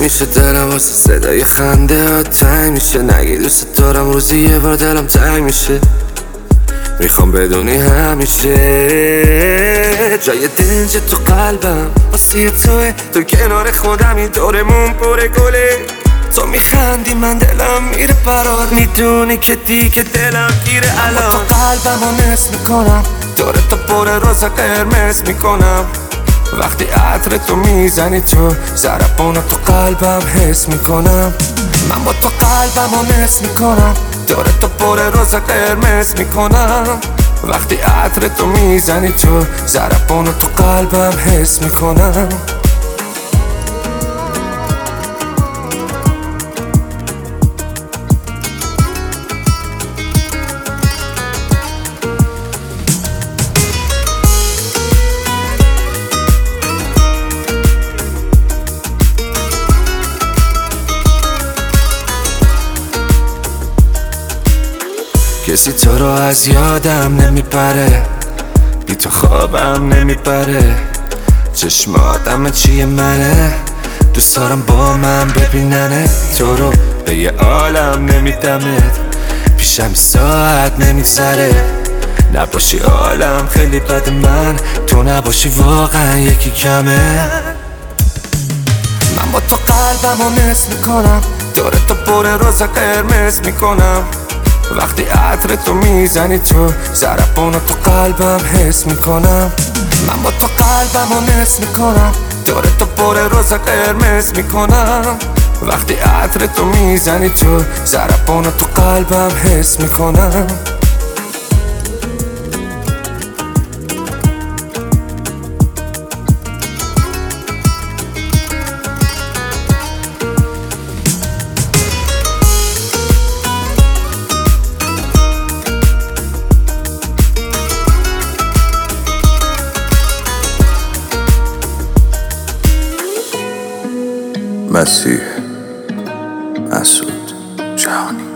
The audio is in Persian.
نمیشه دلم واسه صدای خنده ها تنگ میشه. نگی دوست دارم روزی یه بار دلم تنگ میشه. می‌خوام بدونی همیشه جای دنج تو قلبم. واسه توه تو کنار خودمی دورمون پر گله. تو میخندی من دلم میره برات. می‌دونی که دیگه دلم گیره الان. تو قلبم رو نصف می‌کنم. دور تو پر روز قرمز می‌کنم. وقتی عطر تو می‌زنی تو زربانو تو قلبم حس می‌کنم. من با تو قلبم رو نصف می‌کنم. دور تو پر روز قرمز می‌کنم. وقتی عطر تو می‌زنی تو زربانو تو قلبم حس می‌کنم. کسی تو رو از یادم نمیپره. بی تو خوابم نمیپره. چشماتم چیه منه؟ دوست دارم با من ببیننه. تو رو به یه عالم نمیدمت پیشم ساعت نمیگذره. نباشی عالم خیلی بد من. تو نباشی واقعا یکی کمه. من با تو قلبم رو نصف می‌کنم. دور تو پر روز قرمز می‌کنم. وقتی عطر تو می‌زنی تو زربانو تو قلبم حس می‌کنم. من با تو قلبم رو نصف می‌کنم. دور تو پر روز قرمز می‌کنم. وقتی عطر تو می‌زنی تو زربانو تو قلبم حس می‌کنم. مسیح مسعود جهانی.